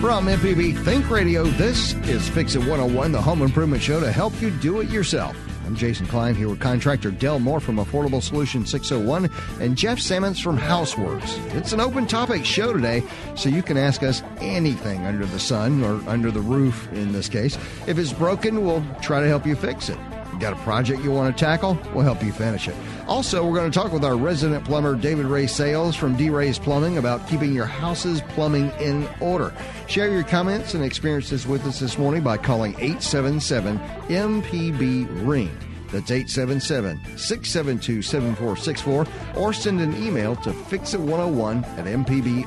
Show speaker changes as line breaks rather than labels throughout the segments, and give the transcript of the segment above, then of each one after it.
From MPB Think Radio, this is Fix It 101, the home improvement show to help you do it yourself. I'm Jason Klein here with contractor Dell Moore from Affordable Solution 601 and Jeff Sammons from Houseworks. It's an open topic show today, so you can ask us anything under the sun or under the roof in this case. If it's broken, we'll try to help you fix it. Got a project you want to tackle? We'll help you finish it. Also, we're going to talk with our resident plumber, David Ray Sales from D Ray's Plumbing, about keeping your house's plumbing in order. Share your comments and experiences with us this morning by calling 877 MPB Ring. That's 877 672 7464 or send an email to fixit101 at mpbonline.org.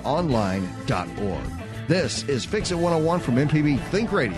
This is Fix It 101 from MPB Think Radio.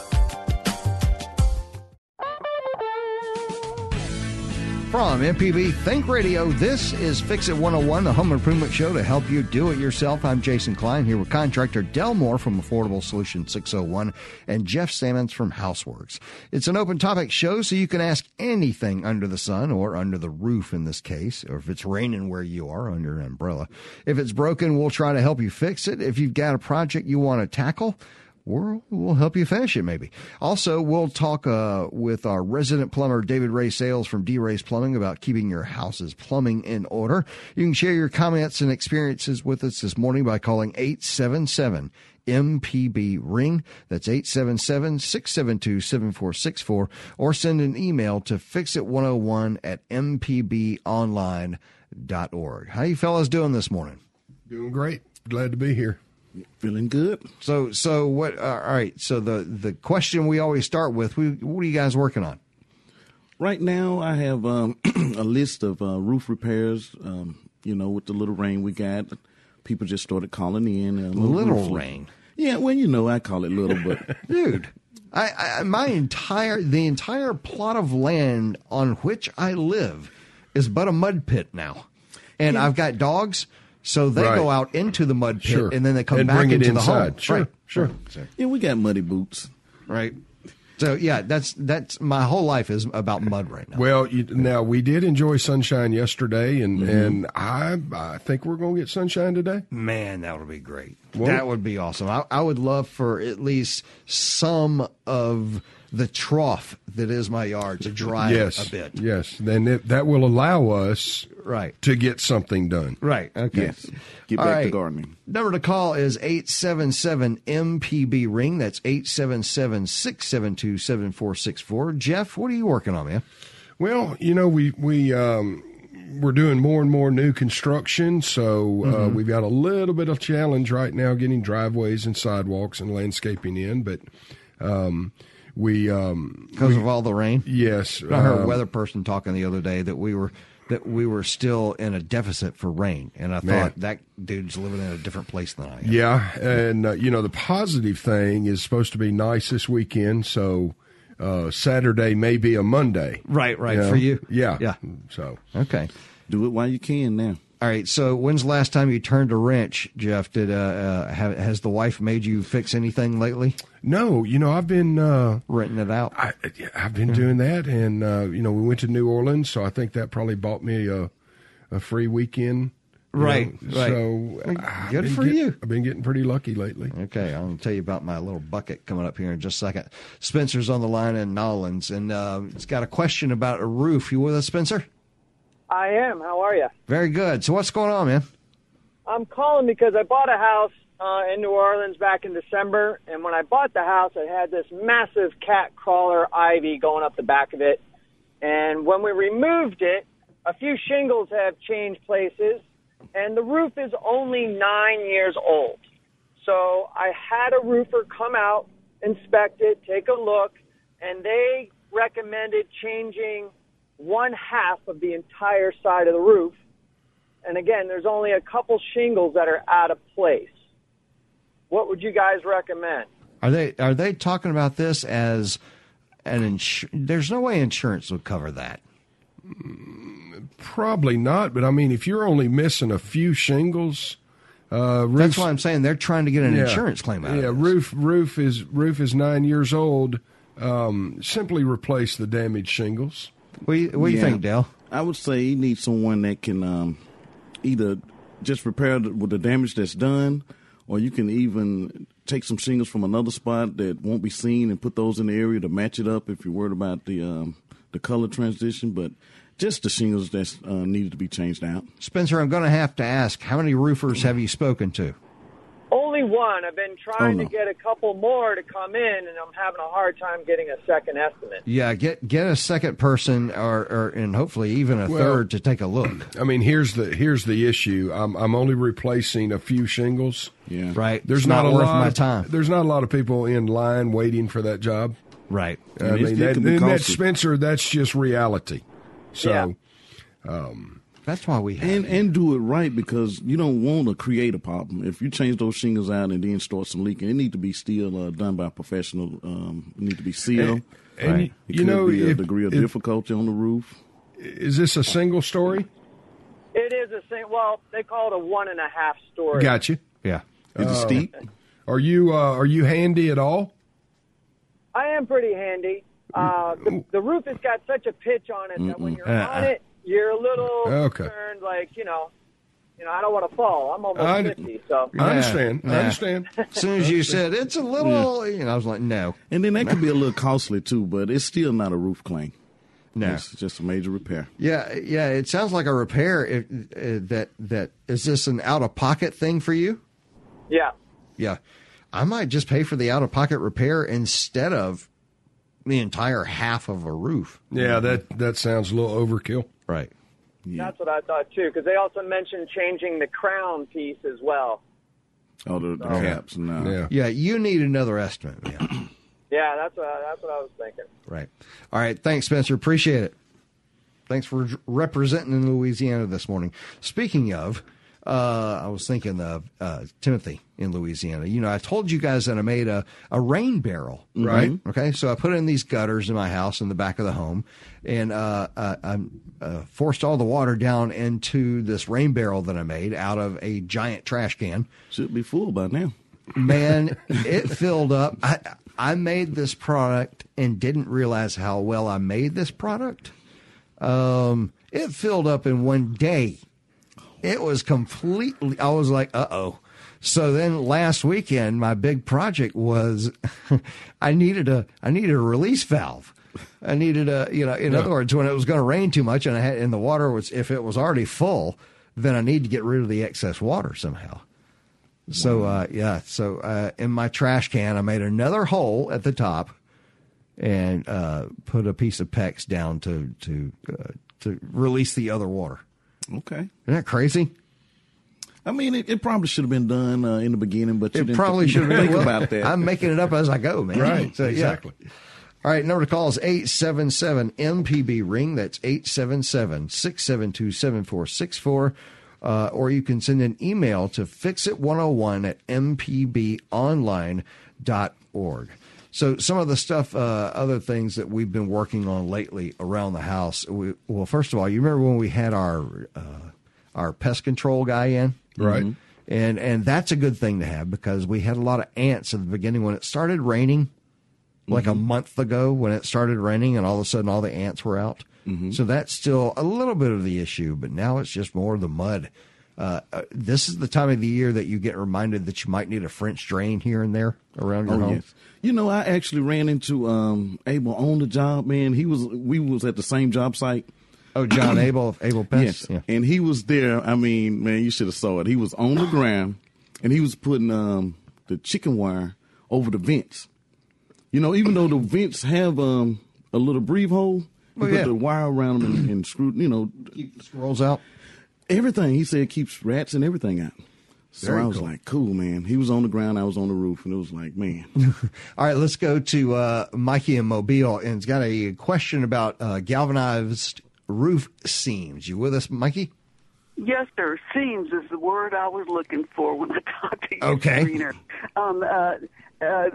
From MPB Think Radio, this is Fix It 101, the home improvement show to help you do it yourself. I'm Jason Klein here with contractor Del Moore from Affordable Solution 601 and Jeff Sammons from Houseworks. It's an open topic show, so you can ask anything under the sun or under the roof in this case, or if it's raining where you are under an umbrella. If it's broken, we'll try to help you fix it. If you've got a project you want to tackle, we'll, we'll help you finish it maybe. Also, we'll talk uh, with our resident plumber, David Ray Sales from D Ray's Plumbing, about keeping your house's plumbing in order. You can share your comments and experiences with us this morning by calling 877 MPB Ring. That's 877 672 7464. Or send an email to fixit101 at mpbonline.org. How you fellas doing this morning?
Doing great. Glad to be here.
Feeling good.
So, so what? Uh, all right. So the the question we always start with: we, What are you guys working on?
Right now, I have um, a list of uh, roof repairs. Um, you know, with the little rain we got, people just started calling in. Uh,
Little
roof-
rain,
Yeah, well, you know, I call it little, but
dude. I, I my entire the entire plot of land on which I live is but a mud pit now, and I've got dogs. So they
Right.
go out into the mud pit
Sure.
and then they come
And
back
bring it
into the home.
Sure,
Right.
sure.
Yeah, we got muddy boots.
right. So yeah, that's that's my whole life is about mud right now.
Well, you, now we did enjoy sunshine yesterday, and mm-hmm. and I I think we're going to get sunshine today.
Man, that would be great.
Well-
that would be awesome. I, I would love for at least some of the trough that is my yard to dry
yes,
a bit.
yes. Then it, that will allow us
Right.
to get something done.
Right. Okay.
Yes. Get
All
back to
right.
gardening.
Number to call is 877 MPB Ring. That's 877 672 7464. Jeff, what are you working on, man?
Well, you know, we we um, we're doing more and more new construction, so uh, we've got a little bit of challenge right now getting driveways and sidewalks and landscaping in. But um, we um,
Because of all the rain?
yes,
I heard a
um,
weather person talking the other day that we were that we were still in a deficit for rain, and I
Man.
thought that dude's living in a different place than I am.
Yeah, and uh, you know the positive thing is supposed to be nice this weekend, so uh, Saturday may be a Monday.
Right, right,
know?
for you.
Yeah,
Yeah.
So
Okay.
Do it while you can now.
All right. So, when's the last time you turned a wrench, Jeff? Did uh, uh have, has the wife made you fix anything lately?
no, you know I've been uh,
Renting it out?
I, I've been doing that, and uh, you know we went to New Orleans, so I think that probably bought me a a free weekend.
Right,
know.
right.
So
Well,
I've
good for
get-
you.
I've been getting pretty lucky lately.
Okay, I'm going to tell you about my little bucket coming up here in just a second. Spencer's on the line in Nolans, and uh, it's got a question about a roof. You with us, Spencer?
I am. How are you?
Very good. So, what's going on, man?
I'm calling because I bought a house uh, in New Orleans back in December, and when I bought the house, it had this massive cat crawler ivy going up the back of it. And when we removed it, a few shingles have changed places, and the roof is only nine years old. So I had a roofer come out, inspect it, take a look, and they recommended changing one half of the entire side of the roof. And again, there's only a couple shingles that are out of place. What would you guys recommend?
Are they are they talking about this as an insur- There's no way insurance would cover that.
Probably not, but I mean, if you're only missing a few shingles, uh,
That's why I'm saying they're trying to get an
yeah.
insurance claim out
Yeah,
of this.
roof roof is roof is nine years old. Um, simply replace the damaged shingles.
What do you, what do you
Yeah.
think, Dale?
I would say you need someone that can um, either just repair the, with the damage that's done, or you can even take some shingles from another spot that won't be seen and put those in the area to match it up if you're worried about the um, the color transition. But just the shingles that's uh, needed to be changed out.
Spencer, I'm going to have to ask, how many roofers have you spoken to?
Only one. I've been trying
Oh, no.
to get a couple more to come in, and I'm having a hard time getting a second estimate.
Yeah, get get a second person, or, or and hopefully even a
Well-
third to take a look.
I mean, here's the here's the issue. I'm I'm only replacing a few shingles.
Yeah,
Right?
There's
It's
not, a
worth
lot
my
of,
time.
There's not a lot of people in line waiting for that job.
Right.
I
And it's-
mean, that,
can be
and that. Spencer, that's just reality. So um,
That's why we have.
And and do it right because you don't want to create a problem. If you change those shingles out and then start some leaking, it need to be still uh, done by a professional. Um, it need to be sealed.
and
Right.
It
you
could
know,
be a
if-
degree of
if-
difficulty on the roof.
is this a single story?
It is a single. Well, they call it a one and a half story.
Gotcha.
yeah.
Is
Oh.
it steep?
Are you uh, are you handy at all?
I am pretty handy. Uh, the, the roof has got such a pitch on it that when you're
Uh-uh.
on it, you're a little
Okay.
concerned. Like you know, you know, I don't want to fall. I'm almost
I-
fifty, so
I understand. I understand.
As soon as you said it's a little, you know, I was like, no,
And then that could be a little costly too, but it's still not a roof claim.
no.
It's just a major repair.
Yeah, yeah. It sounds like a repair. If, uh, that that is this an out of pocket thing for you?
yeah.
Yeah, I might just pay for the out of pocket repair instead of the entire half of a roof.
Yeah, that that sounds a little overkill.
Right.
Yeah.
That's what I thought too, because they also mentioned changing the crown piece as well.
Oh, the, the caps. No.
Yeah.
Yeah, you need another estimate. Yeah.
Yeah, that's what I, that's what I was thinking.
right. All right. Thanks, Spencer. Appreciate it. Thanks for representing in Louisiana this morning. Speaking of, uh, I was thinking of uh, Timothy in Louisiana. You know, I told you guys that I made a, a rain barrel,
Right.
Okay, so I put in these gutters in my house in the back of the home, and uh, uh, I uh, forced all the water down into this rain barrel that I made out of a giant trash can.
Should be full by now.
Man, it filled up. I, I made this product and didn't realize how well I made this product. Um, it filled up in one day. It was completely. I was like, uh oh. So then last weekend, my big project was I needed a I needed a release valve. I needed a you know in other words when it was going to rain too much and I had and the water was if it was already full then I need to get rid of the excess water somehow. So uh, yeah, so uh, in my trash can I made another hole at the top and uh, put a piece of PEX down to to uh, to release the other water.
Okay.
Isn't that crazy?
I mean, it, it probably should have been done uh, in the beginning, but you
It
didn't
probably
think
should have been.
about that.
I'm making it up as I go, man.
Right.
So, yeah.
exactly.
All right, number to call is 877 MPB ring. That's 877 672 7464. Uh, Or you can send an email to fixit101 at mpbonline.org. So, some of the stuff, uh, other things that we've been working on lately around the house. We, well, first of all, you remember when we had our uh, our pest control guy in?
Right.
and and that's a good thing to have because we had a lot of ants at the beginning when it started raining like a month ago when it started raining and all of a sudden all the ants were out so that's still a little bit of the issue but now it's just more of the mud uh, uh, this is the time of the year that you get reminded that you might need a French drain here and there around your
Oh
home.
yes. You know, I actually ran into um, Abel on the job. Man, he was. We was at the same job site.
Oh, John Abel Abel Pest.
Yes, and he was there. I mean, man, you should have saw it. He was on the ground, and he was putting um, the chicken wire over the vents. You know, even though the vents have um, a little breathe hole,
Oh,
put
yeah.
the wire around them and, and screwed. You know,
Keep the squirrels out.
Everything. He said keeps rats and everything out. So
Very
I was
cool.
like, cool, man. He was on the ground, I was on the roof, and it was like, man.
All right, let's go to uh, Mikey in Mobile, and it's got a question about uh, galvanized roof seams. You with us, Mikey?
Yes, sir. Seams is the word I was looking for when I talked to you,
Okay.
Greener. Um, uh, uh,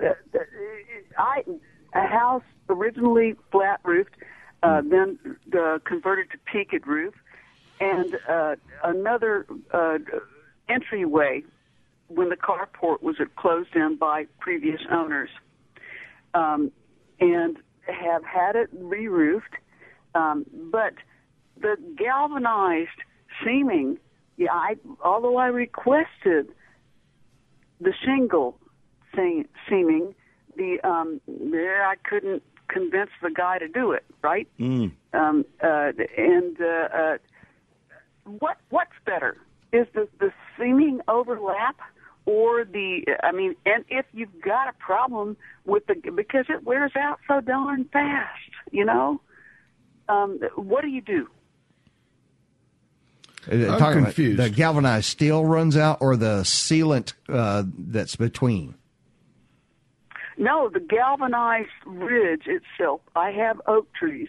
I a house originally flat roofed, uh, then uh, converted to peaked roof, and uh, another uh, entryway when the carport was closed in by previous owners, um, and have had it re-roofed. Um, but the galvanized seaming, yeah, I although I requested the shingle thing seaming, the um, yeah, I couldn't convince the guy to do it. Right?
Mm.
Um, uh, and uh, uh, what what's better is the the seaming overlap or the I mean, and if you've got a problem with the because it wears out so darn fast, you know, um, what do you do?
Uh,
I'm
talking about
confused.
the galvanized steel runs out, or the sealant uh, that's between.
No, the galvanized ridge itself. I have oak trees,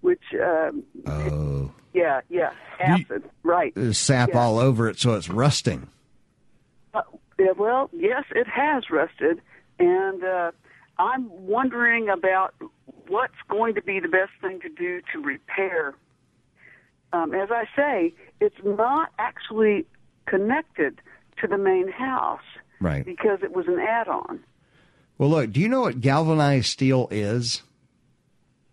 which um,
Oh,
yeah, yeah, acid, right?
there's sap
Yeah.
all over it, so it's rusting.
Uh, yeah, well, yes, it has rusted, and uh, I'm wondering about what's going to be the best thing to do to repair. Um, as I say, it's not actually connected to the main house
Right.
because it was an add-on.
Well, look, do you know what galvanized steel is?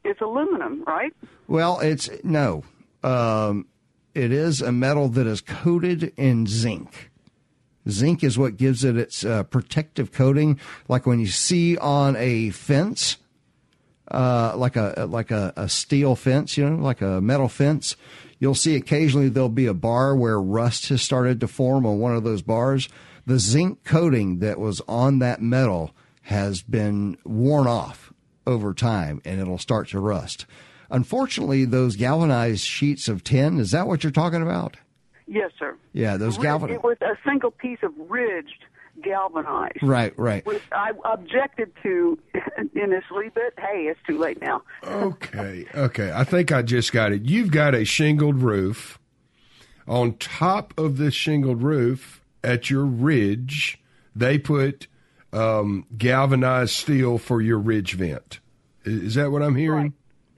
It's aluminum, right?
Well, it's no. Um, it is a metal that is coated in zinc. Zinc is what gives it its uh, protective coating, like when you see on a fence, uh, like a like a, a steel fence, you know, like a metal fence. You'll see occasionally there'll be a bar where rust has started to form on one of those bars. The zinc coating that was on that metal has been worn off over time, and it'll start to rust. Unfortunately, those galvanized sheets of tin, is that what you're talking about?
Yes, sir.
Yeah, those galvanized.
It was a single piece of ridged galvanized.
Right, right.
Which I objected to initially, but hey, it's too late now.
Okay, okay. I think I just got it. You've got a shingled roof. On top of this shingled roof, at your ridge, they put um, galvanized steel for your ridge vent. Is that what I'm hearing?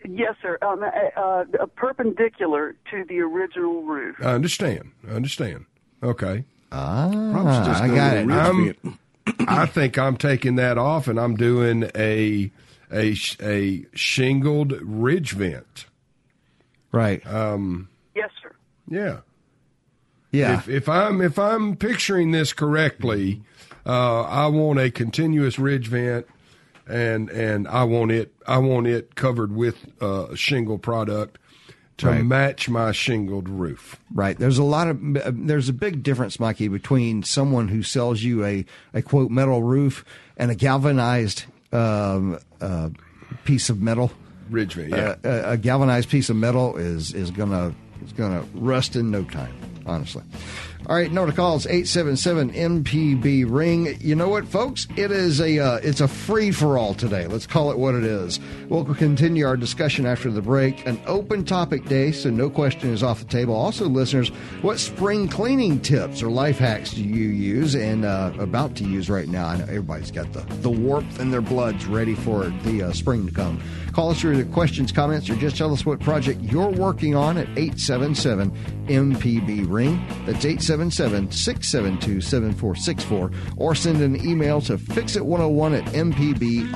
Yes, sir. Um, uh, uh, perpendicular to the original roof.
I understand. I understand. Okay.
Probably should just
I got it.
I'm- I think I'm taking that off and I'm doing a a a shingled ridge vent.
Right.
Yes, sir.
Yeah.
yeah.
If, if I'm if I'm picturing this correctly, uh, I want a continuous ridge vent, and and I want it I want it covered with uh, a shingle product to
Right.
match my shingled roof.
Right. There's a lot of there's a big difference, Mikey, between someone who sells you a a quote metal roof and a galvanized um, uh, piece of metal.
Ridge vent, yeah.
Uh, a, a galvanized piece of metal is is gonna is gonna rust in no time. Honestly. All right, number to call is 877 MPB ring. You know what, folks? It is a uh, it's a free for all today. Let's call it what it is. We'll continue our discussion after the break. An open topic day, so no question is off the table. Also, listeners, what spring cleaning tips or life hacks do you use and uh, about to use right now? I know everybody's got the the warmth in their bloods ready for the uh, spring to come. Call us for your questions, comments, or just tell us what project you're working on at 877 MPB Ring. That's 877 672 7464. Or send an email to fixit101 at mpbonline.org.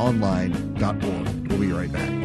We'll be right back.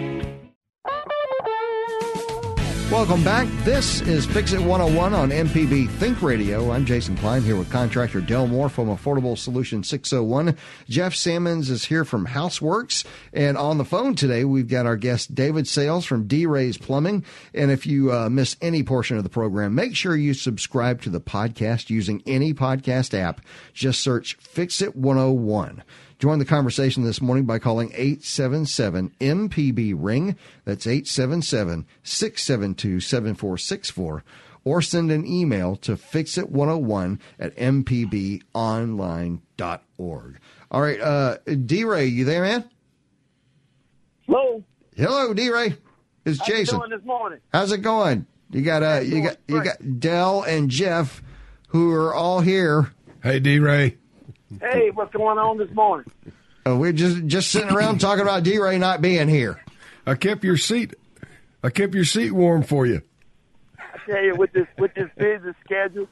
Welcome back. This is Fix It 101 on MPB Think Radio. I'm Jason Klein here with contractor Del Moore from Affordable Solution 601. Jeff Sammons is here from Houseworks. And on the phone today, we've got our guest David Sales from D Ray's Plumbing. And if you uh, miss any portion of the program, make sure you subscribe to the podcast using any podcast app. Just search Fix It 101. Join the conversation this morning by calling 877 MPB Ring. That's 877 672 7464. Or send an email to fixit101 at mpbonline.org. All right, uh, D Ray, you there, man?
Hello.
Hello, D Ray. It's
How you
Jason.
doing this morning?
How's it going? You got uh, you got you got Dell and Jeff, who are all here.
Hey, D Ray.
Hey, what's going on this morning?
Uh, we're just just sitting around talking about D Ray not being here.
I kept your seat. I kept your seat warm for you.
I tell you, with this with this busy schedule,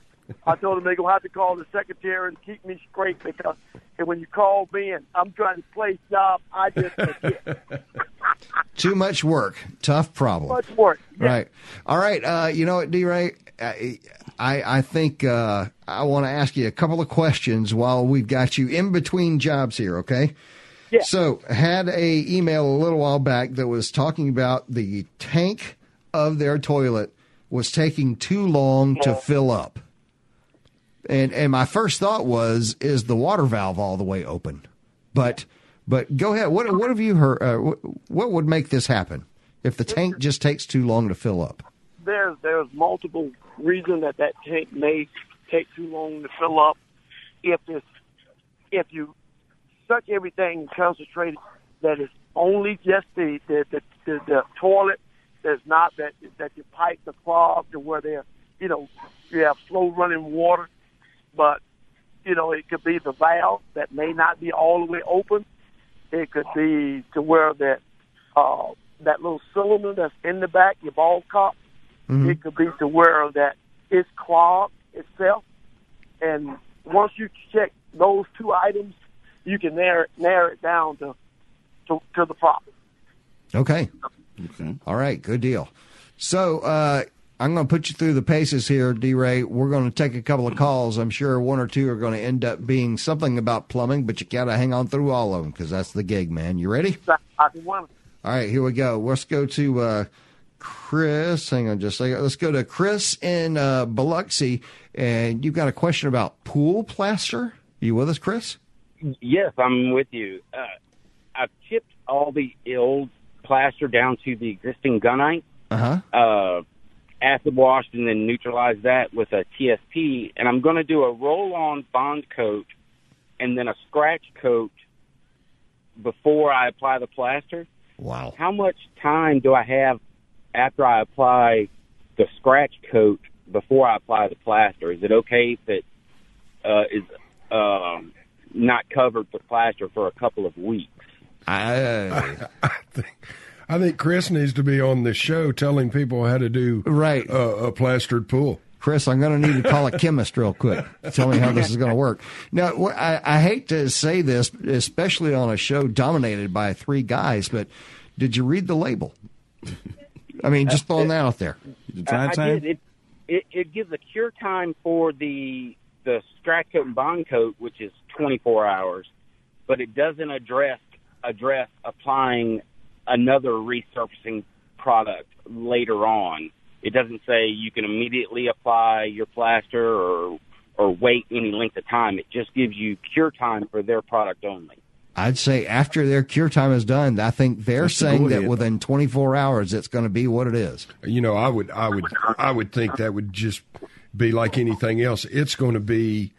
I told them they're gonna have to call the secretary and keep me straight because and when you call me and I'm trying to place job, I just forget.
Too much work. Tough problem.
Much work. Yeah.
Right. All right. Uh, you know what, D. Ray? I I I think uh, I want to ask you a couple of questions while we've got you in between jobs here. Okay.
Yeah.
So had a email a little while back that was talking about the tank of their toilet was taking too long to fill up. And and my first thought was is the water valve all the way open. But but go ahead. What what have you heard uh, what, what would make this happen if the tank just takes too long to fill up?
There's there's multiple reasons that that tank may take too long to fill up. If it's if you suck everything and concentrate that it's only just the the, the, the, the toilet. There's not that that your pipes are clogged to where they're you know you have slow running water, but you know it could be the valve that may not be all the way open. It could be to where that uh, that little cylinder that's in the back, your ball cup. It could be to where that it's clogged itself. And once you check those two items, you can narrow, narrow it down to, to, to the problem.
Okay.
Okay.
All right, good deal. So uh, I'm going to put you through the paces here, D. Ray. We're going to take a couple of calls. I'm sure one or two are going to end up being something about plumbing, but you got to hang on through all of them because that's the gig, man. You ready?
So I can want
All right, here we go. Let's go to uh, Chris. Hang on just a second. Let's go to Chris in uh, Biloxi, and you've got a question about pool plaster. Are You with us, Chris?
Yes, I'm with you. Uh, I've chipped all the old plaster down to the existing gunite,
Uh huh.
uh, acid washed, and then neutralized that with a TSP. And I'm going to do a roll-on bond coat and then a scratch coat before I apply the plaster.
Wow.
How much time do I have after I apply the scratch coat before I apply the plaster? Is it okay if it uh, is um, not covered with plaster for a couple of weeks?
I,
I think I think Chris needs to be on the show telling people how to do
Right.
uh, a plastered pool.
Chris, I'm going to need to call a chemist real quick. Tell me how this is going to work. Now, wh- I, I hate to say this, especially on a show dominated by three guys, but did you read the label? I mean, just throwing that out there.
The dry
I, I
time?
did. It, it it gives a cure time for the the scratch coat and bond coat, which is 24 hours, but it doesn't address address applying another resurfacing product later on. It doesn't say you can immediately apply your plaster or or wait any length of time. It just gives you cure time for their product only.
I'd say after their cure time is done, I think they're
That's
saying that within 24 hours, it's going to be what it is.
You know, I would, I would, I would think that would just be like anything else. It's going to be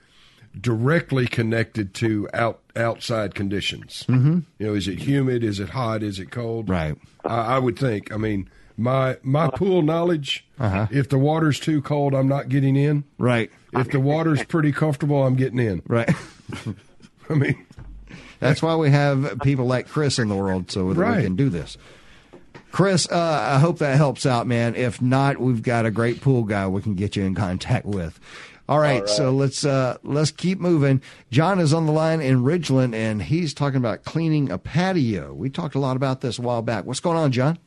directly connected to out outside conditions. Mm-hmm. You know, is it humid? Is it hot? Is it cold?
Right.
I, I would think. I mean, my my pool knowledge.
Uh-huh.
If the water's too cold, I'm not getting in.
Right.
If the water's pretty comfortable, I'm getting in.
Right.
I mean,
That's why we have people like Chris in the world so that we can do this. Chris, uh, I hope that helps out, man. If not, we've got a great pool guy we can get you in contact with. All right, so let's uh, let's keep moving. John is on the line in Ridgeland, and he's talking about cleaning a patio. We talked a lot about this a while back. What's going on, John?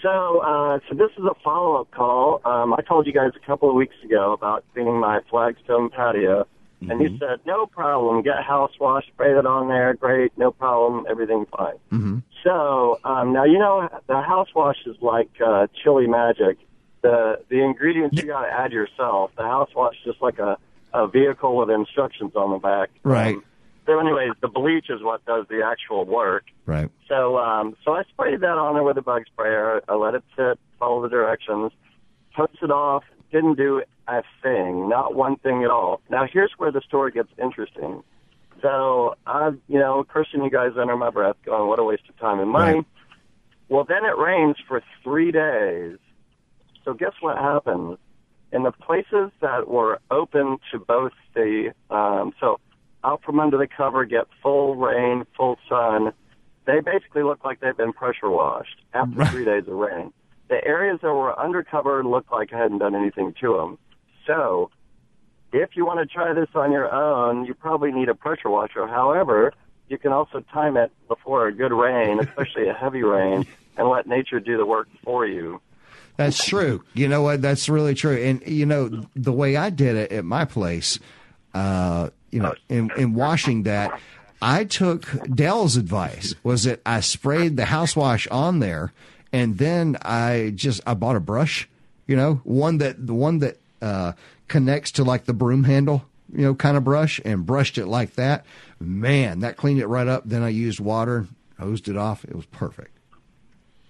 So, uh, so this is a follow-up call. Um, I told you guys a couple of weeks ago about cleaning my flagstone patio, and he said no problem. Get house wash, spray it on there, great, no problem, everything's fine.
Mm-hmm.
So um, now you know the house wash is like uh, chili magic. The the ingredients you got to add yourself. The house wash is just like a a vehicle with instructions on the back.
Right.
Um, so, anyways, the bleach is what does the actual work.
Right.
So, um, so I sprayed that on there with a bug sprayer. I let it sit, follow the directions, hose it off. Didn't do a thing, not one thing at all. Now, here's where the story gets interesting. So, I, you know, cursing you guys under my breath, going, "What a waste of time and money."
Right.
Well, then it rains for three days. So, guess what happens? In the places that were open to both the, um, so out from under the cover, get full rain, full sun. They basically look like they've been pressure washed after
Right.
three days of rain. the areas that were undercover looked like I hadn't done anything to them. So, if you want to try this on your own, you probably need a pressure washer. However, you can also time it before a good rain, especially a heavy rain, and let nature do the work for you.
That's true. You know what? That's really true. And you know the way I did it at my place, uh, you know, in, in washing that, I took Dell's advice. Was that I sprayed the house wash on there, and then I just I bought a brush, you know, one that the one that uh, connects to like the broom handle, you know, kind of brush, and brushed it like that. Man, that cleaned it right up. Then I used water, hosed it off. It was perfect.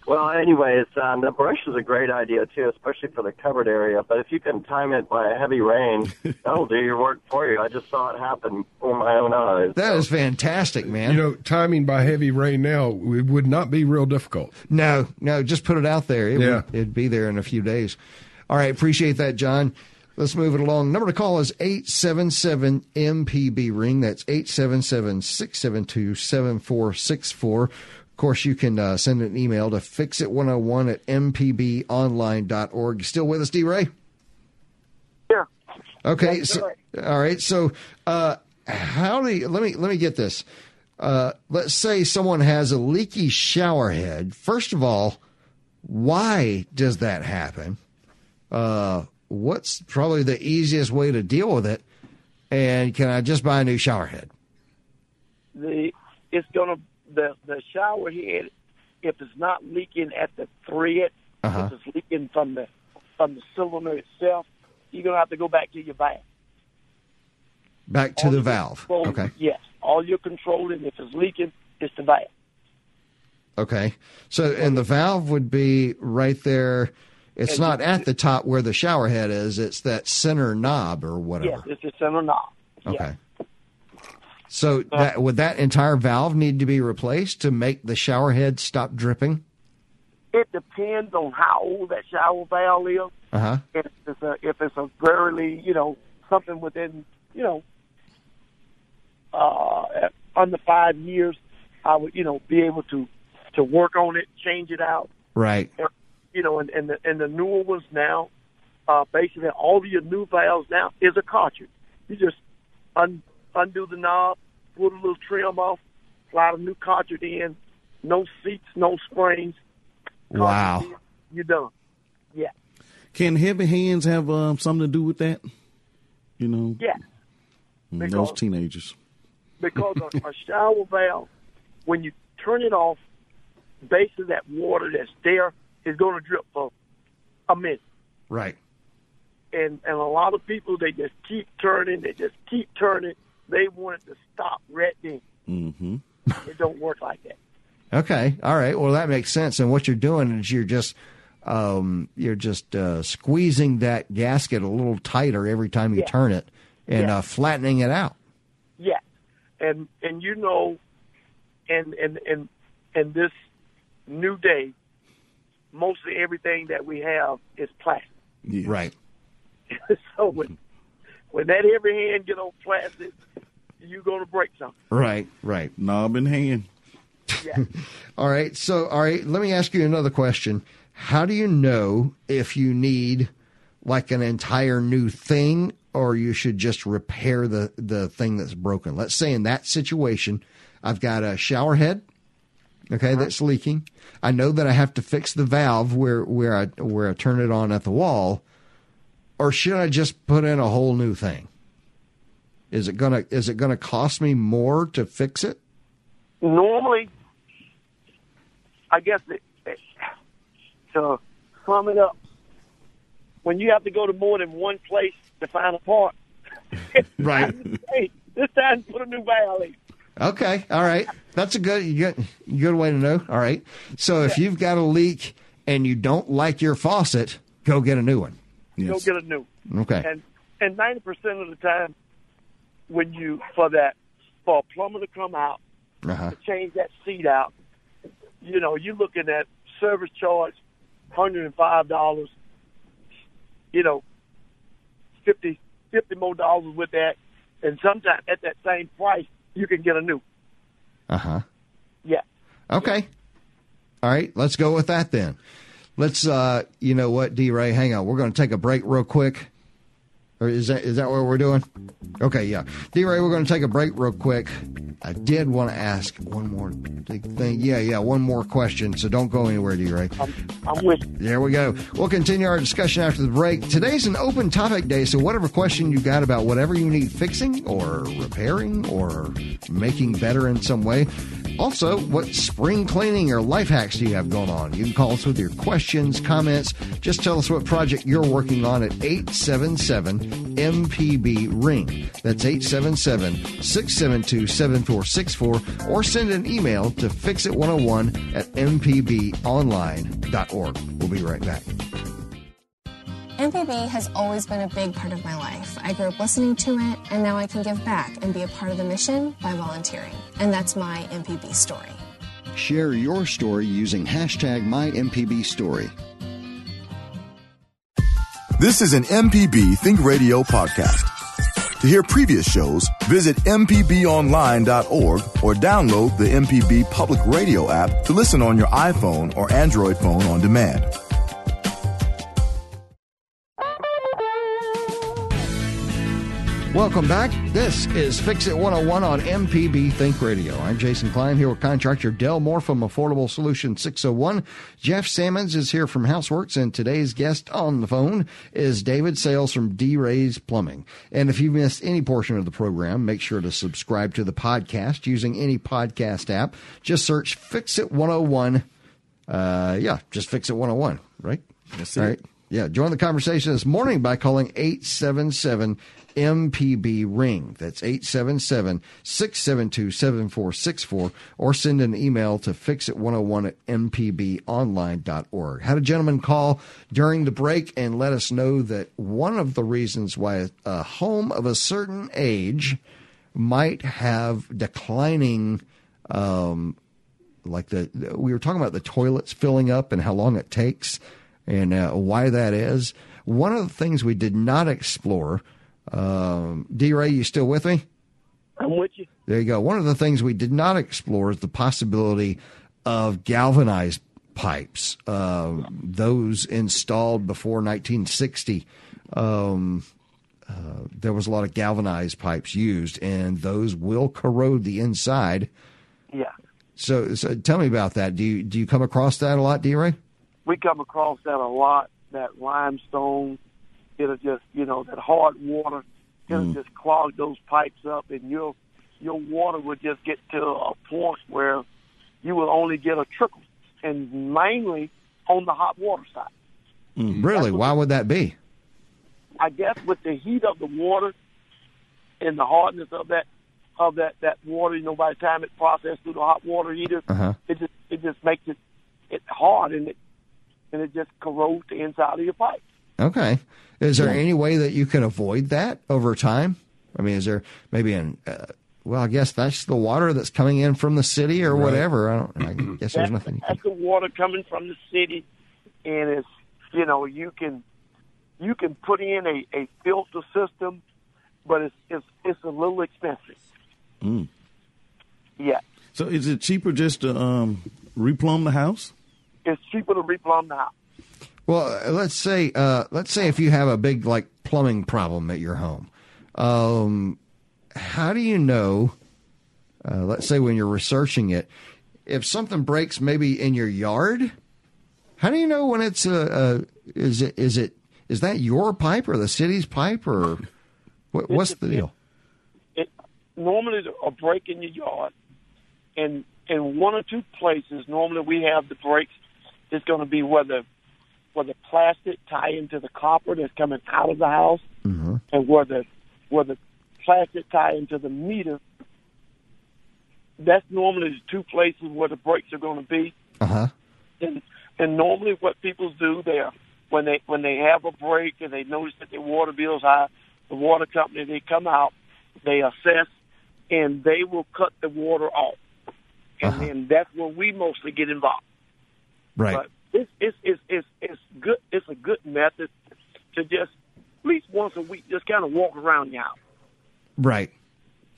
Well, anyways, um, the brush is a great idea too, especially for the covered area. But if you can time it by a heavy rain, that'll do your work for you. I just saw it happen before my own eyes.
That is fantastic, man.
You know, timing by heavy rain now it would not be real difficult.
No, no, just put it out there. It
Yeah.
would, it'd be there in a few days. All right, appreciate that, John. Let's move it along. Number to call is 877 MPB ring. That's 877 672 7464. Of course, you can uh, send an email to fixit101 at mpbonline.org. Still with us, D Ray?
Yeah.
Okay.
That's
So,
right.
all right. So, uh, how do you, let me let me get this. Uh, let's say someone has a leaky shower head. First of all, why does that happen? Uh, what's probably the easiest way to deal with it? And can I just buy a new shower head?
the it's gonna the the shower head if it's not leaking at the thread,
Uh-huh.
if it's leaking from the from the cylinder itself, you're gonna have to go back to your valve.
Back to
All
the valve. Okay.
Yes, all you're controlling if it's leaking is the valve.
Okay. So, and the valve would be right there. It's
And
not at the top where the shower head is. It's that center knob or whatever.
Yes, it's the center knob.
Okay. So that would that entire valve need to be replaced to make the shower head stop dripping?
It depends on how old that shower valve is.
Uh huh.
If it's a if it's a very you know something within you know uh under five years, I would you know be able to to work on it, change it out.
Right.
You know, and and the, and the newer ones now, uh, basically all of your new valves now is a cartridge. You just un, undo the knob, put a little trim off, slide a new cartridge in. No seats, no springs.
Wow.
In, You're done. Yeah.
Can heavy hands have um, something to do with that? You know,
Yeah.
Mm,
because-
those teenagers.
because a, a shower valve, when you turn it off, basically that water that's there is going to drip for a minute.
Right.
And and a lot of people they just keep turning, they just keep turning. They want it to stop right then.
Mm-hmm.
It don't work like that.
Okay. All right. Well, that makes sense. And what you're doing is you're just um, you're just uh, squeezing that gasket a little tighter every time you
Yeah.
turn it and
Yeah.
uh, flattening it out.
Yeah, and and you know, and and and and this new day, mostly everything that we have is plastic.
Right.
so when when that heavy hand get on plastic, you're gonna break something.
Right. Right.
Knob in hand.
Yeah.
All right. So, all right. Let me ask you another question. How do you know if you need like an entire new thing or you should just repair the, the thing that's broken? Let's say in that situation, I've got a shower head, okay, uh-huh. that's leaking. I know that I have to fix the valve where, where I, where I turn it on at the wall. Or should I just put in a whole new thing? Is it gonna, is it gonna cost me more to fix it?
Normally, I guess it, it, to sum it up, when you have to go to more than one place to find a part,
Right.
hey, this time put a new valve in.
Okay, all right. That's a good good good way to know. All right. So if you've got a leak and you don't like your faucet, go get a new one. Yes.
Go get a new.
Okay.
And and ninety percent of the time, when you for that for a plumber to come out
Uh-huh.
to change that seat out, you know, you're looking at service charge, hundred and five dollars. You know, fifty fifty more dollars with that, and sometimes at that same price, you can get a new.
Uh-huh.
Yeah.
Okay. All right, let's go with that then. Let's, uh, you know what, D. Ray, hang on. We're going to take a break real quick. Or is that is that what we're doing? Okay, yeah. D. Ray, we're going to take a break real quick. I did want to ask one more thing. Yeah, yeah, one more question. So don't go anywhere, D. Ray.
I'm, I'm with you.
There we go. We'll continue our discussion after the break. Today's an open topic day, so whatever question you got about whatever you need fixing or repairing or making better in some way. Also, what spring cleaning or life hacks do you have going on? You can call us with your questions, comments. Just tell us what project you're working on at 877 MPB Ring. That's 877 672 7464 or send an email to fixit101 at mpbonline.org. We'll be right back.
MPB has always been a big part of my life. I grew up listening to it, and now I can give back and be a part of the mission by volunteering. And that's my MPB story.
Share your story using hashtag MyMPBStory.
This is an MPB Think Radio podcast. To hear previous shows, visit MPBOnline.org or download the MPB Public Radio app to listen on your iPhone or Android phone on demand.
Welcome back. This is Fix It 101 on MPB Think Radio. I'm Jason Klein here with contractor Del Moore from Affordable Solution 601. Jeff Sammons is here from Houseworks, and today's guest on the phone is David Sales from D Ray's Plumbing. And if you missed any portion of the program, make sure to subscribe to the podcast using any podcast app. Just search Fix It 101. Uh, yeah, just Fix It 101, right?
That's
All
it.
right. Yeah, join the conversation this morning by calling 877 MPB Ring. That's 877 672 7464 or send an email to fixit101 at mpbonline.org. Had a gentleman call during the break and let us know that one of the reasons why a home of a certain age might have declining um, like the we were talking about the toilets filling up and how long it takes and uh, why that is. One of the things we did not explore, um, D. Ray, you still with me?
I'm with you.
There you go. One of the things we did not explore is the possibility of galvanized pipes, uh, those installed before 1960. Um, uh, there was a lot of galvanized pipes used, and those will corrode the inside.
Yeah.
So, so tell me about that. Do you do you come across that a lot, D. Ray?
We come across that a lot, that limestone. It'll just, you know, that hard water. It'll just clog those pipes up, and your your water will just get to a point where you will only get a trickle, and mainly on the hot water side.
Really? Why would that be?
I guess with the heat of the water and the hardness of that of that that water, you know, by the time it processed through the hot water heater,
Uh-huh.
it just it just makes it it hard and it and it just corrodes the inside of your pipe.
Okay. Is there any way that you can avoid that over time? I mean, is there maybe an uh, well, I guess that's the water that's coming in from the city or whatever. I don't. I guess there's nothing. You
that's the water coming from the city, and it's you know you can you can put in a, a filter system, but it's it's it's a little expensive.
Mm.
Yeah,
So is it cheaper just to um, replumb the house?
it's cheaper to replumb the house.
Well, uh, let's say uh, let's say if you have a big like plumbing problem at your home, um, how do you know? Uh, let's say when you're researching it, if something breaks maybe in your yard, how do you know when it's a, a is it is it is that your pipe or the city's pipe or what, what's the deal?
It normally a break in your yard, and in one or two places normally we have the breaks. It's going to be where the where the plastic tie into the copper that's coming out of the house,
Mm-hmm.
and where the where the plastic tie into the meter. That's normally the two places where the breaks are going to be.
Uh huh.
And and normally what people do there when they when they have a break and they notice that their water bill's high, the water company they come out, they assess, and they will cut the water off, and
Uh-huh.
then that's where we mostly get involved.
Right.
But it's it's it's it's it's good. It's a good method to just at least once a week just kind of walk around your house.
Right.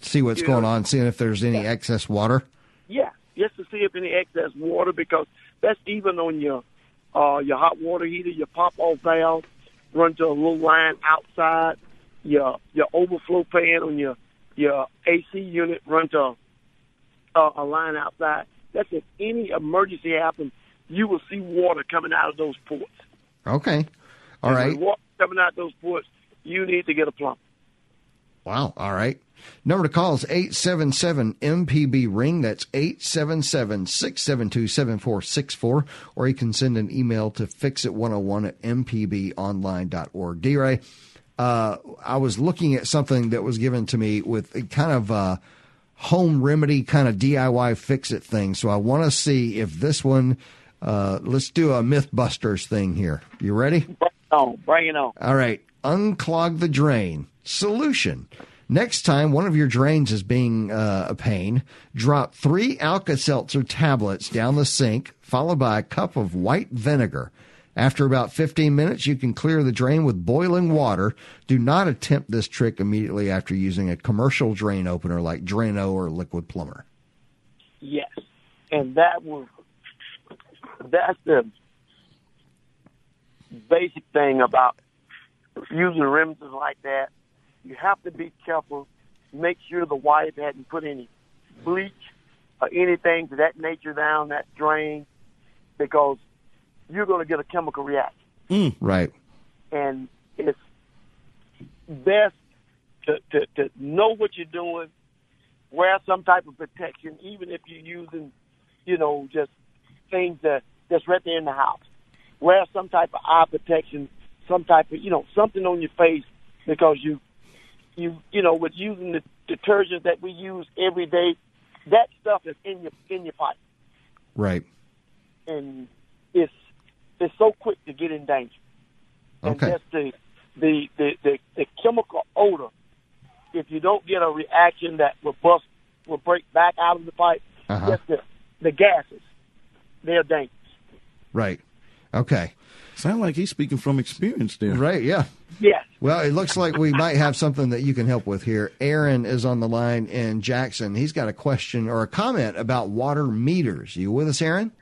See what's
Yeah.
going on, seeing if there's any excess water.
Yeah, just to see if any excess water because that's even on your uh, your hot water heater, your pop off valve, run to a little line outside. Your your overflow pan on your your AC unit run to a, a line outside. That's if any emergency happens, you will see water coming out of those ports.
Okay. All
and
right.
Water coming out of those ports, you need to get a plumber.
Wow. All right. Number to call is 877 MPB Ring. That's 877 672 7464. Or you can send an email to fixit101 at mpbonline.org. D Ray, uh, I was looking at something that was given to me with kind of a home remedy, kind of DIY fix it thing. So I want to see if this one, uh, let's do a Mythbusters thing here. You ready?
Bring it on. Bring it on.
All right. Unclog the drain. Solution. Next time one of your drains is being uh, a pain, drop three Alka Seltzer tablets down the sink, followed by a cup of white vinegar. After about 15 minutes, you can clear the drain with boiling water. Do not attempt this trick immediately after using a commercial drain opener like Drano or Liquid-Plumr.
Yes, and that was that's the basic thing about using remedies like that. You have to be careful. Make sure the wife hadn't put any bleach or anything to that nature down that drain, because you're going to get a chemical reaction.
Mm, right.
And it's best to, to, to know what you're doing, wear some type of protection, even if you're using, you know, just things that that's right there in the house. Wear some type of eye protection, some type of, you know, something on your face because you, you, you know, with using the detergents that we use every day, that stuff is in your in your pipe,
Right.
and it's it's so quick to get in danger. And
Okay.
just the, the the the the chemical odor. If you don't get a reaction that will bust, will break back out of the pipe,
Uh-huh.
just the the gases, they're dangerous.
Right. Okay.
Sound like he's speaking from experience there.
Right. Yeah.
Yes.
Well, it looks like we might have something that you can help with here. Aaron is on the line in Jackson. He's got a question or a comment about water meters. You with us, Aaron?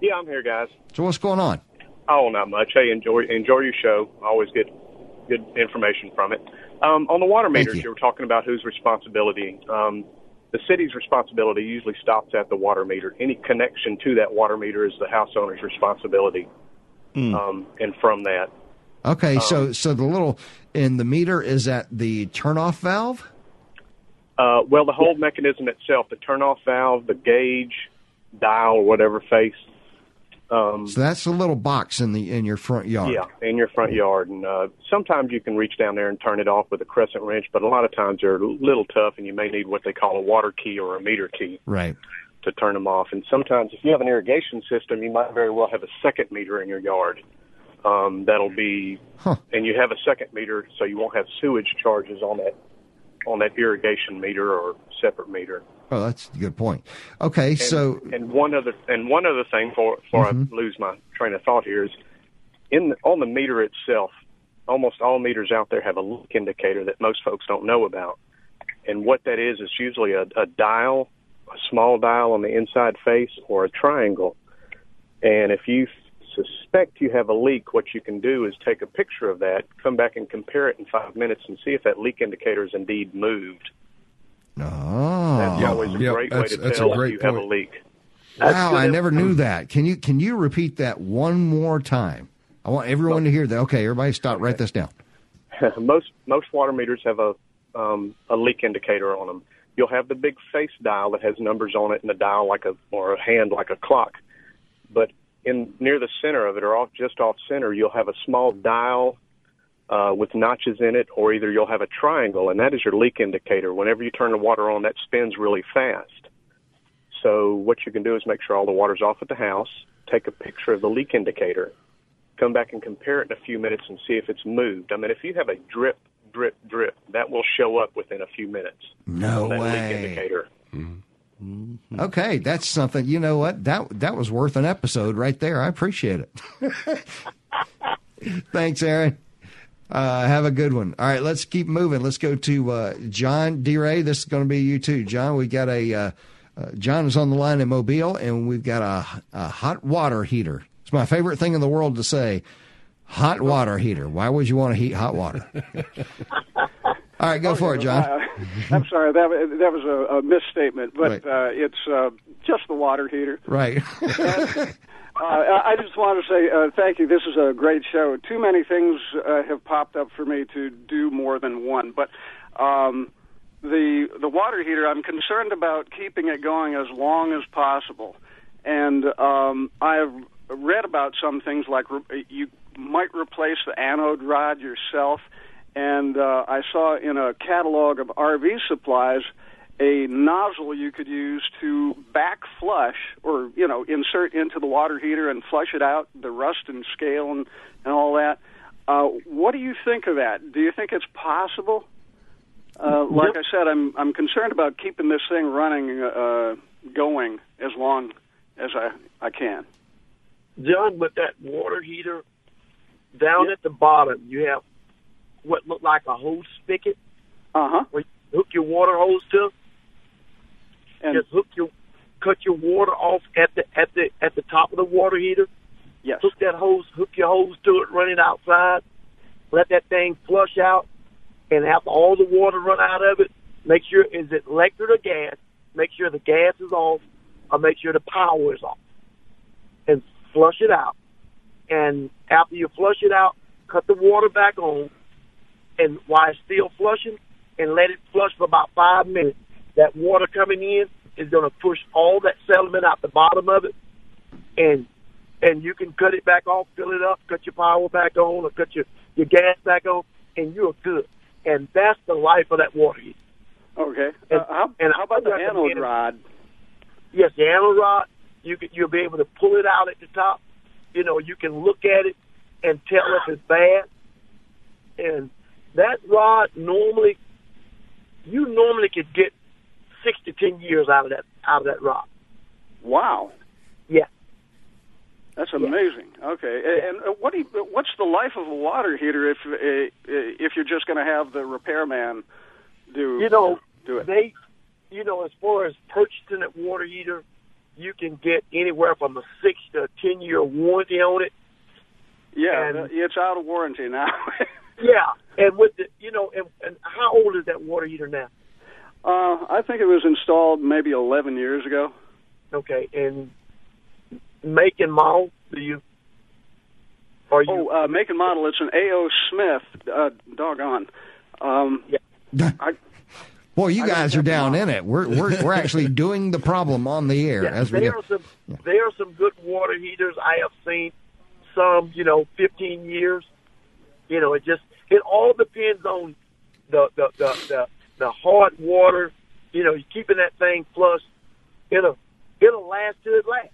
Yeah, I'm here, guys.
So what's going on?
Oh, not much. Hey, enjoy enjoy your show. I always get good information from it. Um, on the water
Thank
meters,
you.
were talking about whose responsibility. Um, the city's responsibility usually stops at the water meter. Any connection to that water meter is the house owner's responsibility. Um, and from that,
Okay, so so the little in the meter is at the turnoff valve.
uh, well, the whole mechanism itself, the turn-off valve, the gauge, dial, or whatever face, um,
So that's a little box in the in your front yard.
Yeah, in your front yard, and uh, sometimes you can reach down there and turn it off with a crescent wrench, but a lot of times they're a little tough, and you may need what they call a water key or a meter key
Right.
to turn them off. And sometimes, if you have an irrigation system, you might very well have a second meter in your yard. Um, that'll be,
Huh.
and you have a second meter, so you won't have sewage charges on that on that irrigation meter or separate meter.
Oh, that's a good point. Okay,
And,
so
and one other and one other thing before before
Mhm.
I lose my train of thought here is in the, on the meter itself. Almost all meters out there have a leak indicator that most folks don't know about, and what that is is usually a, a dial, a small dial on the inside face, or a triangle. And if you suspect you have a leak, what you can do is take a picture of that, come back and compare it in five minutes, and see if that leak indicator is indeed moved.
oh,
That's always a
yeah,
great way to
that's a
tell if
great
you have a
point.
leak.
wow, I never knew that. Can you can you repeat that one more time? I want everyone to hear that. Okay, everybody, stop. Write this down.
most most water meters have a um, a leak indicator on them. You'll have the big face dial that has numbers on it, and a dial like a or a hand like a clock. But in near the center of it, or off just off center, you'll have a small dial uh, with notches in it, or either you'll have a triangle, and that is your leak indicator. Whenever you turn the water on, that spins really fast. So what you can do is make sure all the water's off at the house. Take a picture of the leak indicator come back and compare it in a few minutes and see if it's moved. I mean, if you have a drip, drip, drip, that will show up within a few minutes.
No
on that
way.
leak indicator.
Okay, that's something. You know what? That that was worth an episode right there. I appreciate it. Thanks, Aaron. Uh, have a good one. All right, let's keep moving. Let's go to uh, John D. Ray. This is going to be you too, John. We got a uh, uh, John is on the line in Mobile, and we've got a, a hot water heater It's my favorite thing in the world to say. Hot water heater. Why would you want to heat hot water? All right, go for it, John.
Uh, I'm sorry, that was- that was a, a misstatement, but
Right.
uh, it's uh, just the water heater.
Right.
Uh, I I just want to say uh, thank you. This is a great show. Too many things uh, have popped up for me to do more than one, but um, the the water heater. I'm concerned about keeping it going as long as possible, and um, I've read about some things like re- you might replace the anode rod yourself, and uh, I saw in a catalog of RV supplies a nozzle you could use to back flush or you know insert into the water heater and flush it out the rust and scale and, and all that. Uh, what do you think of that? Do you think it's possible? Uh, like I said I'm I'm concerned about keeping this thing running uh, going as long as I I can.
John, with that water heater, down at the bottom, you have what looked like a hose spigot.
Uh huh.
Where you hook your water hose to.
And
just hook your cut your water off at the at the at the top of the water heater.
Yes.
Hook that hose, hook your hose to it, run it outside. Let that thing flush out, and after all the water run out of it, make sure is it electric or gas. Make sure the gas is off, or make sure the power is off, and flush it out. And after you flush it out, cut the water back on, and while it's still flushing, and let it flush for about five minutes. That water coming in is going to push all that sediment out the bottom of it, and and you can cut it back off, fill it up, cut your power back on, or cut your your gas back on, and you're good. And that's the life of that water heater.
okay
And-
uh, how,
and
how about the anode rod
Yes, the anode rod, you can, you'll be able to pull it out at the top. You know, you can look at it and tell if it's bad. And that rod normally, you normally could get six to ten years out of that out of that rod.
wow
Yeah.
That's amazing. Okay, A- and uh, what do you, what's the life of a water heater if uh, if you're just going to have the repairman do
You know,
do it?
they, you know, as far as purchasing a water heater, you can get anywhere from a six to a ten year warranty on it.
yeah,
and-
uh, it's out of warranty now.
Yeah, and with the, you know, and, and how old is that water heater now?
uh, I think it was installed maybe 11 years ago.
Okay, and make and model? Do you? Are you?
Oh, uh, make and model. It's an A.O. Smith. Uh, doggone. Um, I,
Boy, you
I
guys are down
model.
in it. We're we're we're actually doing the problem on the air
yeah,
as we
there
go.
are some. There are some good water heaters. I have seen some. You know, fifteen years. You know, it just it all depends on the the the the, the hard water. You know, you keeping that thing flush. It'll it'll last till it lasts.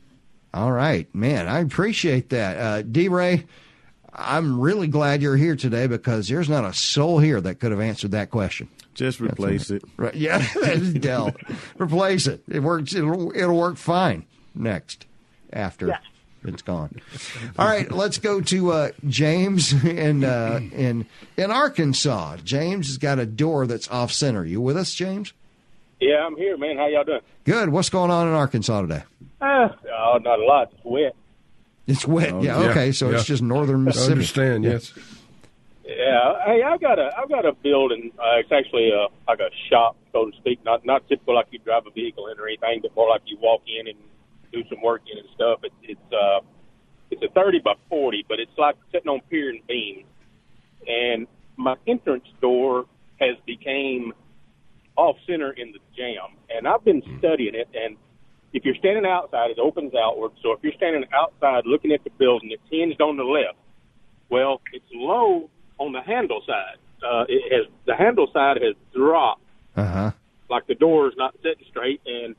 All right, man. I appreciate that, uh, D. Ray. I'm really glad you're here today because there's not a soul here that could have answered that question.
Just replace it.
Right? Yeah, that's Dell. Replace it. It works. It'll it'll work fine next after
Yeah.
It's gone. All right, let's go to uh, James in uh, in in Arkansas. James has got a door that's off center. You with us, James?
Yeah, I'm here, man. How y'all doing?
Good. What's going on in Arkansas today?
Uh, oh, not a lot. It's wet.
It's wet.
Oh,
yeah.
yeah,
Okay. So
yeah.
it's just northern
I
Mississippi.
understand. Yes.
Yeah. Hey, I've got a I've got a building. Uh, it's actually a, like a shop, so to speak. Not not typical like you drive a vehicle in or anything, but more like you walk in and do some work in and stuff. It, it's uh it's a 30 by 40, but it's like sitting on pier and beams. And my entrance door has became off center in the jamb, and I've been studying it. And if you're standing outside, it opens outward. So if you're standing outside looking at the building, it's hinged on the left. Well, it's low on the handle side. Uh, it has the handle side has dropped,
Uh huh.
like the door is not sitting straight, and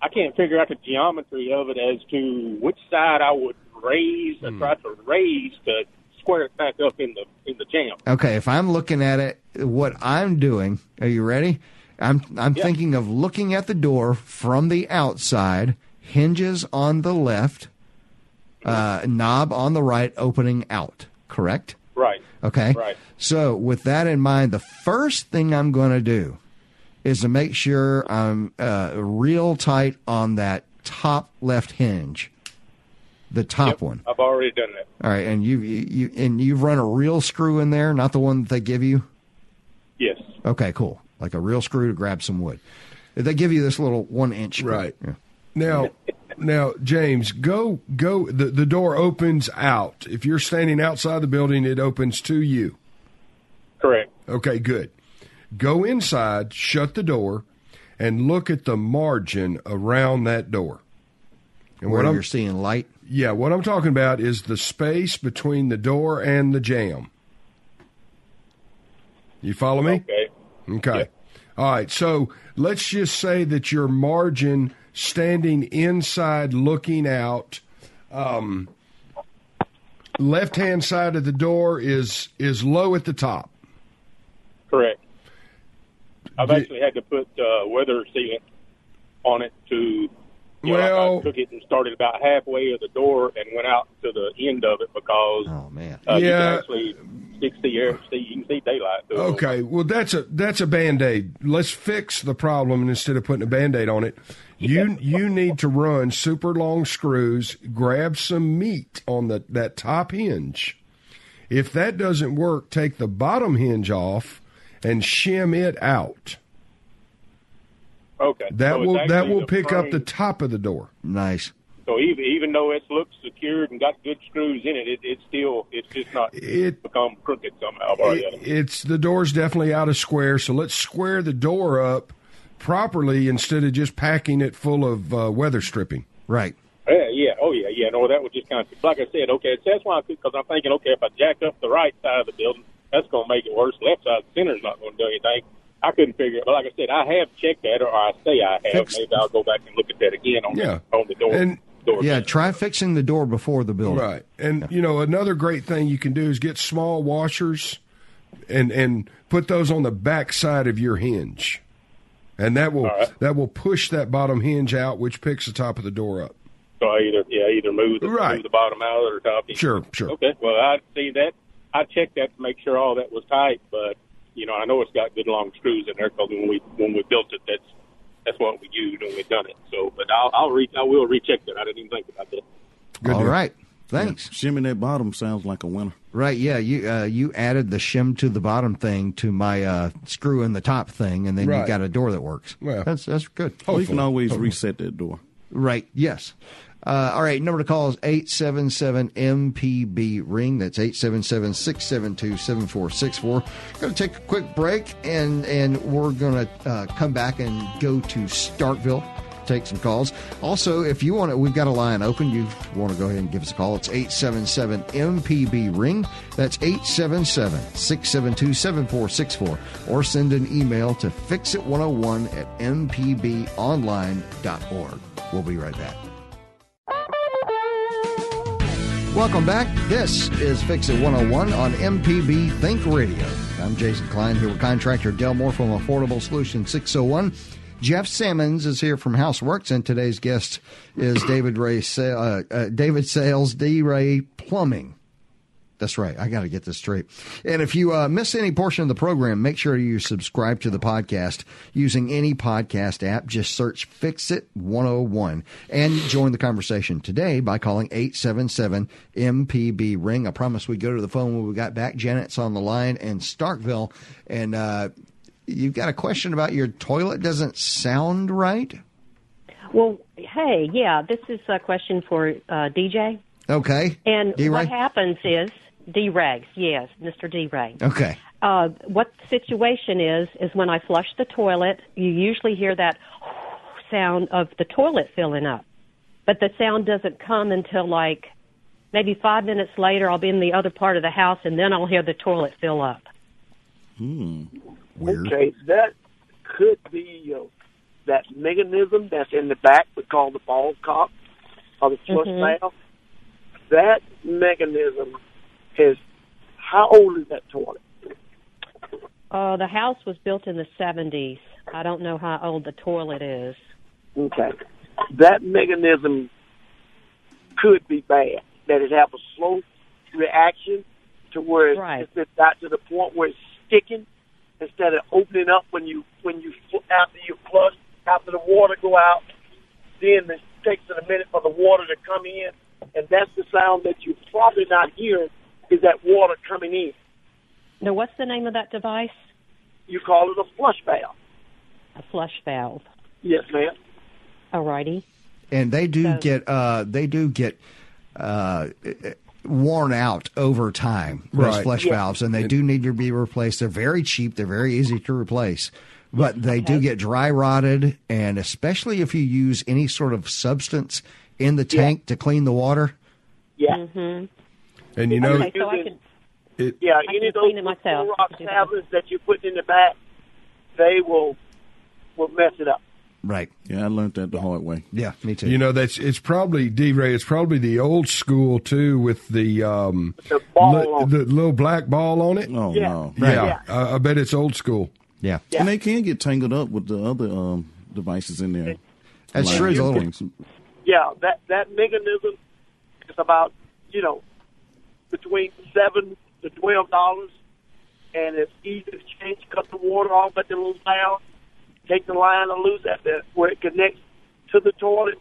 I can't figure out the geometry of it as to which side I would raise or try to raise to square it back up in the in the jamb.
Okay, if I'm looking at it, what I'm doing, are you ready? I'm I'm
Yeah.
thinking of looking at the door from the outside, hinges on the left, uh, knob on the right, opening out. Correct?
Right.
Okay.
Right.
So with that in mind, the first thing I'm going to do is to make sure I'm uh, real tight on that top left hinge. The top
Yep,
one.
I've already done that.
All right, and you you and you've run a real screw in there, not the one that they give you.
Yes.
Okay, cool. Like a real screw to grab some wood. They give you this little one inch. screw.
Right.
Yeah.
Now, now, James, go go. The the door opens out. If you're standing outside the building, it opens to you.
Correct.
Okay, good. Go inside, shut the door, and look at the margin around that door. And
Where
what I'm
you're seeing light.
yeah, what I'm talking about is the space between the door and the jamb. You follow me?
Okay.
Okay. All right. So let's just say that your margin standing inside looking out, um, left hand side of the door is is low at the top.
Correct. I've
Did-
actually had to put uh, weather sealant on it to. You know, I-
Well-
I took it and started about halfway of the door and went out to the end of it because
oh man,
uh, you
Yeah.
can actually see, see air, see you can see daylight. through it.
Okay. Well, that's a that's a band aid. Let's fix the problem instead of putting a band aid on it. You you need to run super long screws. Grab some meat on the that top hinge. If that doesn't work, take the bottom hinge off and shim it out.
Okay.
That
So
will that will
the
pick up the top of the door.
Nice.
So even even though it looks secured and got good screws in it, it it's still it's just not
It-
become crooked somehow or the other.
It- it's the door's definitely out of square, so let's square the door up properly instead of just packing it full of uh, weather stripping.
Right.
Yeah, yeah, oh yeah, yeah. No, that was just kind of like I said. Okay, so that's why I because I'm thinking, okay, if I jack up the right side of the building, that's to make it worse. Left side, the center's not going to do anything. I couldn't figure it, but like I said, I have checked that, or I say I have.
Fix-
Maybe I'll go back and look at that again on
Yeah.
the, on the door.
And
door
Yeah, try fixing the door before the building.
Right. And you know, another great thing you can do is get small washers and and put those on the back side of your hinge. And that will
All right.
that will push that bottom hinge out which picks the top of the door up.
So I either yeah, either move the,
Right.
move the bottom out or top.
Sure, sure.
Okay, well I see that. I checked that to make sure all that was tight, but you know I know it's got good long screws in there because when we when we built it, that's that's what we used when we done it. So, but I'll I'll re I will recheck that. I didn't even think about that.
Good
All
deal.
right. Thanks.
Shimming that bottom sounds like a winner.
Right. Yeah. You uh, you added the shim to the bottom thing to my uh, screw in the top thing, and then you got a door that works.
Well,
that's that's good.
Well, you can always reset that door.
Right. Yes. Uh, all right. Number to call is 877 MPB ring. That's 877 672 7464. Going to take a quick break and, and we're going to uh, come back and go to Starkville. Take some calls. Also, if you want to, we've got a line open. You want to go ahead and give us a call. It's 877 MPB ring. That's 877 672 7464. Or send an email to fixit101 at mpbonline.org. We'll be right back. Welcome back. This is Fix It 101 on MPB Think Radio. I'm Jason Klein here with contractor Delmore from Affordable Solution 601. Jeff Simmons is here from Houseworks, and today's guest is David Ray uh, uh, David Sales, D Ray Plumbing. That's right. I got to get this straight. And if you uh, miss any portion of the program, make sure you subscribe to the podcast using any podcast app. Just search Fix It 101 and join the conversation today by calling 877 MPB Ring. I promise we go to the phone when we got back. Janet's on the line in Starkville. And uh, you've got a question about your toilet doesn't sound right?
Well, hey, yeah, this is a question for uh, DJ.
Okay.
And
D-Ray?
what happens is D Rags, yes, Mr. D Ray.
Okay.
Uh, what the situation is is when I flush the toilet, you usually hear that sound of the toilet filling up, but the sound doesn't come until like maybe five minutes later. I'll be in the other part of the house, and then I'll hear the toilet fill up.
Hmm. Weird.
Okay, that could be uh, that mechanism that's in the back we call the ball cock of the flush
Mhm.
valve. That mechanism is how old is that toilet?
Uh, the house was built in the 70s. I don't know how old the toilet is.
Okay, that mechanism could be bad. That it have a slow reaction to where it's,
Right.
it's got to the point where it's sticking instead of opening up when you when you after you flush after the water go out. Then it takes it a minute for the water to come in and that's the sound that you're probably not hearing is that water coming in.
Now, what's the name of that device?
You call it a flush valve.
A flush valve.
Yes, ma'am.
Alrighty.
and they do
So-
get uh, they do get uh, worn out over time. Those
Right.
flush
Yeah.
valves, and they do need to be replaced. They're very cheap. They're very easy to replace, but they do get dry rotted, and especially if you use any sort of substance in the tank to clean the water.
Yeah.
Mm-hmm.
And you know,
okay, so I can.
it,
Yeah,
I
any
can
of those
clean it myself.
rock
I can do that.
tablets that you put in the back, they will will mess it up.
Right.
Yeah, I learned that the hard way.
Yeah, me too.
you know that's it's probably D Ray. It's probably the old school too, with the um,
The ball
li- the little black ball on it.
Oh
Yeah.
no.
yeah, I, I bet it's old school.
yeah,
Yeah.
And they can get tangled up with the other um, devices in there.
that's
Like
true. It's a.
Yeah, that that mechanism is about you know between seven to twelve dollars, and it's easy to change. Cut the water off at the little valve, take the line loose at the where it connects to the toilet,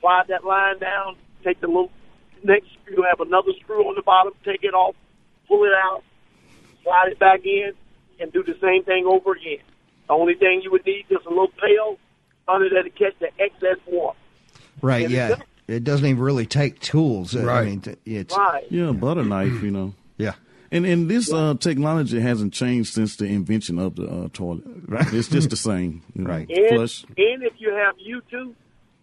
slide that line down, take the little next screw, have another screw on the bottom, take it off, pull it out, slide it back in, and do the same thing over again. The only thing you would need is a little pail under there to catch the excess water.
right.
And
Yeah, it doesn't even really take tools. I
Right.
mean, it's
Right.
Yeah, butter knife, you know.
yeah.
And and this uh, technology hasn't changed since the invention of the uh, toilet.
Right.
It's just the same.
Right.
And,
Flush.
and if you have YouTube,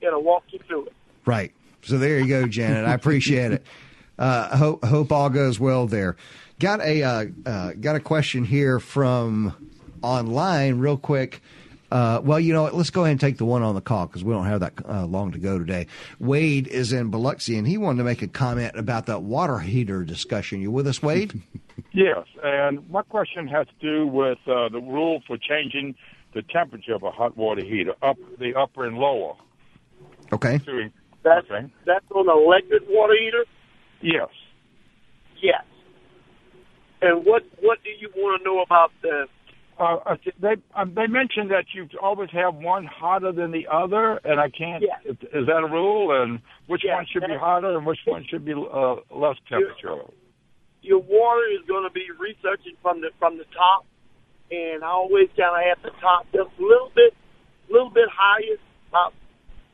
it'll walk you through it.
Right. So there you go, Janet. I appreciate it. Uh, hope hope all goes well there. Got a uh, uh, got a question here from online, real quick. Uh, well, you know what? Let's go ahead and take the one on the call because we don't have that uh, long to go today. Wade is in Biloxi, and he wanted to make a comment about that water heater discussion. You with us, Wade?
Yes, and my question has to do with uh, the rule for changing the temperature of a hot water heater, up the upper and lower.
Okay.
To,
That's
okay.
that's on an electric water heater.
Yes.
Yes. And what what do you want to know about the?
Uh, uh, they um, they mentioned that you always have one hotter than the other, and I can't.
Yeah.
Is, that a rule? And which
Yeah,
one should be hotter and which one should be uh, less temperature?
Your water is going to be researching from the from the top, and I always kind of have the top just a little bit, little bit higher, about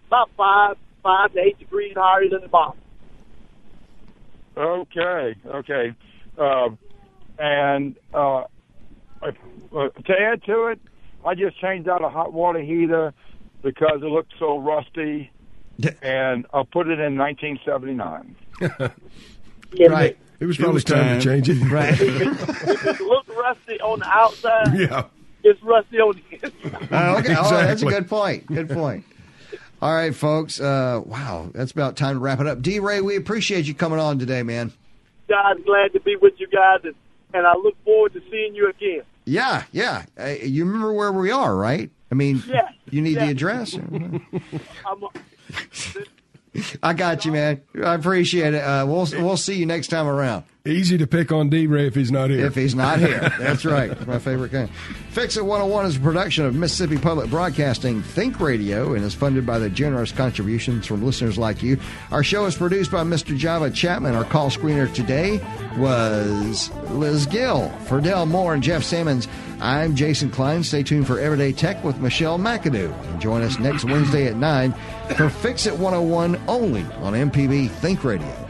about five five to eight degrees higher than the bottom.
Okay, okay. Uh, and uh, uh, to add to it, I just changed out a hot water heater because it looked so rusty, and I put it in 1979.
right.
It was probably time to change it.
Right.
if it looks rusty on the outside,
yeah.
it's rusty on the inside.
Oh, okay. Oh, that's a good point. Good point. All right, folks. Uh, wow, that's about time to wrap it up. D. Ray, we appreciate you coming on today, man.
guys, glad to be with you guys, and, and I look forward to seeing you again.
Yeah, yeah. Uh, you remember where we are, right? I mean,
Yeah,
you need
yeah.
the address. I got you, man. I appreciate it. Uh, we'll we'll see you next time around.
Easy to pick on D Ray if he's not here.
If he's not here, that's right. My favorite kind. Fix It 101 is a production of Mississippi Public Broadcasting Think Radio and is funded by the generous contributions from listeners like you. Our show is produced by Mr. Java Chapman. Our call screener today was Liz Gill. For Dell Moore and Jeff Sammons, I'm Jason Klein. Stay tuned for Everyday Tech with Michelle McAdoo. And join us next Wednesday at 9 for Fix It 101 only on MPB Think Radio.